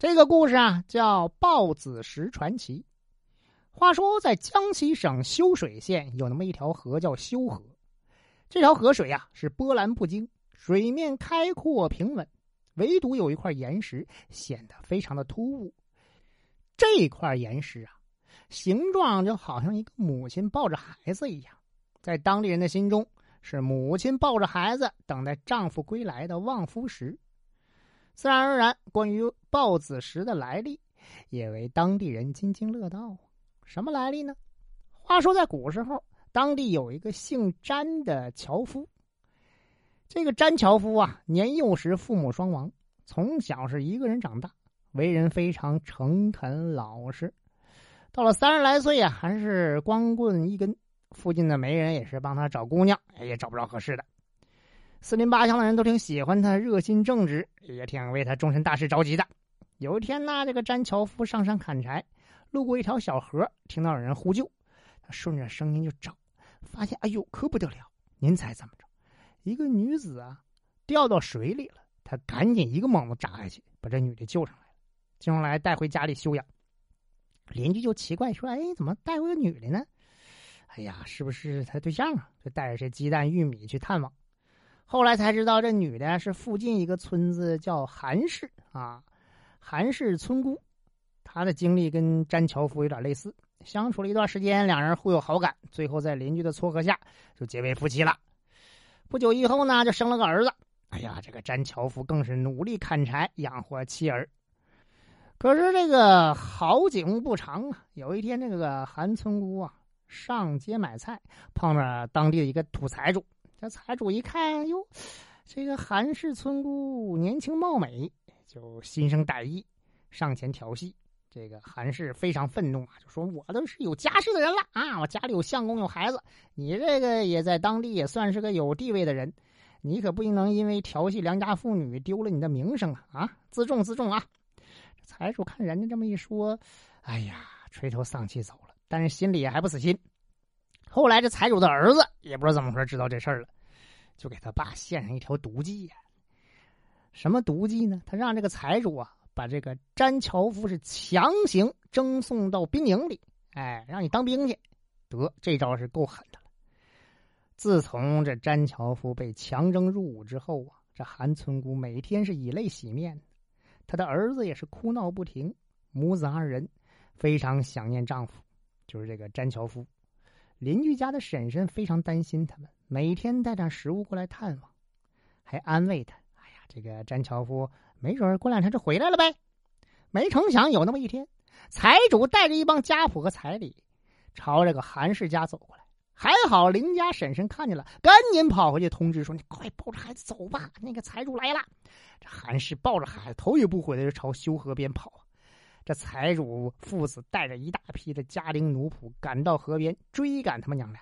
这个故事啊，叫《豹子石传奇》。话说，在江西省修水县有那么一条河，叫修河。这条河水呀，是波澜不惊，水面开阔平稳，唯独有一块岩石显得非常的突兀。这块岩石啊，形状就好像一个母亲抱着孩子一样，在当地人的心中，是母亲抱着孩子等待丈夫归来的望夫石。自然而然，关于豹子石的来历，也为当地人津津乐道。什么来历呢？话说在古时候，当地有一个姓詹的樵夫。这个詹樵夫啊，年幼时父母双亡，从小是一个人长大，为人非常诚恳老实。到了三十来岁啊，还是光棍一根，附近的媒人也是帮他找姑娘，也找不着合适的。四邻八乡的人都挺喜欢他，热心正直，也挺为他终身大事着急的。有一天呢，这个詹樵夫上山砍柴，路过一条小河，听到有人呼救，他顺着声音就找，发现哎呦可不得了！您猜怎么着？一个女子啊掉到水里了，他赶紧一个猛子扎下去，把这女的救上来了，救上来带回家里休养。邻居就奇怪说：“哎，怎么带回个女的呢？哎呀，是不是他对象啊？就带着这鸡蛋玉米去探望。”后来才知道，这女的是附近一个村子叫韩氏啊，韩氏村姑。她的经历跟詹樵夫有点类似，相处了一段时间，两人互有好感，最后在邻居的撮合下就结为夫妻了。不久以后呢，就生了个儿子。哎呀，这个詹樵夫更是努力砍柴养活妻儿。可是这个好景不长啊，有一天，这个韩村姑啊上街买菜，碰着当地的一个土财主。这财主一看，哟，这个韩氏村姑年轻貌美，就心生歹意，上前调戏。这个韩氏非常愤怒啊，就说：“我都是有家室的人了啊，我家里有相公，有孩子，你这个也在当地也算是个有地位的人，你可不能因为调戏良家妇女丢了你的名声啊！啊，自重自重啊！”财主看人家这么一说，哎呀，垂头丧气走了，但是心里还不死心。后来，这财主的儿子也不知道怎么回事，知道这事儿了，就给他爸献上一条毒计呀。什么毒计呢？他让这个财主啊，把这个詹樵夫是强行征送到兵营里，哎，让你当兵去。得，这招是够狠的了。自从这詹樵夫被强征入伍之后啊，这韩村姑每天是以泪洗面，他的儿子也是哭闹不停，母子二人非常想念丈夫，就是这个詹樵夫。邻居家的婶婶非常担心他们，每天带点食物过来探望，还安慰他：“哎呀，这个詹樵夫没准过两天就回来了呗。”没成想有那么一天，财主带着一帮家仆和彩礼，朝这个韩氏家走过来。还好邻家婶婶看见了，赶紧跑回去通知说：“你快抱着孩子走吧，那个财主来了。”这韩氏抱着孩子头也不回的就朝修河边跑。这财主父子带着一大批的家丁奴仆赶到河边追赶他们娘俩，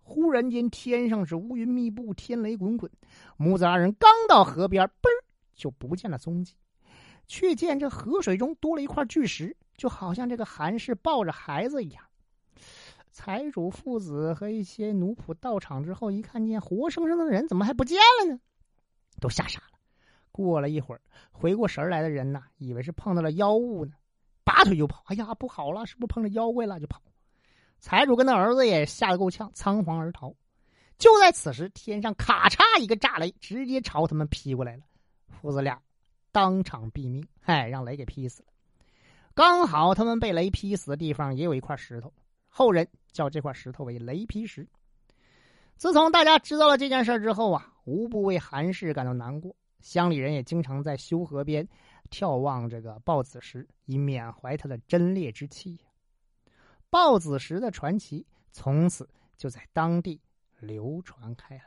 忽然间天上是乌云密布，天雷滚滚，母子二人刚到河边，嘣儿就不见了踪迹，却见这河水中多了一块巨石，就好像这个韩氏抱着孩子一样。财主父子和一些奴仆到场之后，一看见活生生的人，怎么还不见了呢？都吓傻了。过了一会儿，回过神来的人呢，以为是碰到了妖物呢。拔腿就跑！哎呀，不好了，是不是碰着妖怪了？就跑。财主跟他儿子也吓得够呛，仓皇而逃。就在此时，天上咔嚓一个炸雷，直接朝他们劈过来了。父子俩当场毙命，嗨，让雷给劈死了。刚好他们被雷劈死的地方也有一块石头，后人叫这块石头为雷劈石。自从大家知道了这件事之后啊，无不为韩氏感到难过。乡里人也经常在修河边。眺望这个豹子石，以缅怀他的贞烈之气。豹子石的传奇从此就在当地流传开来。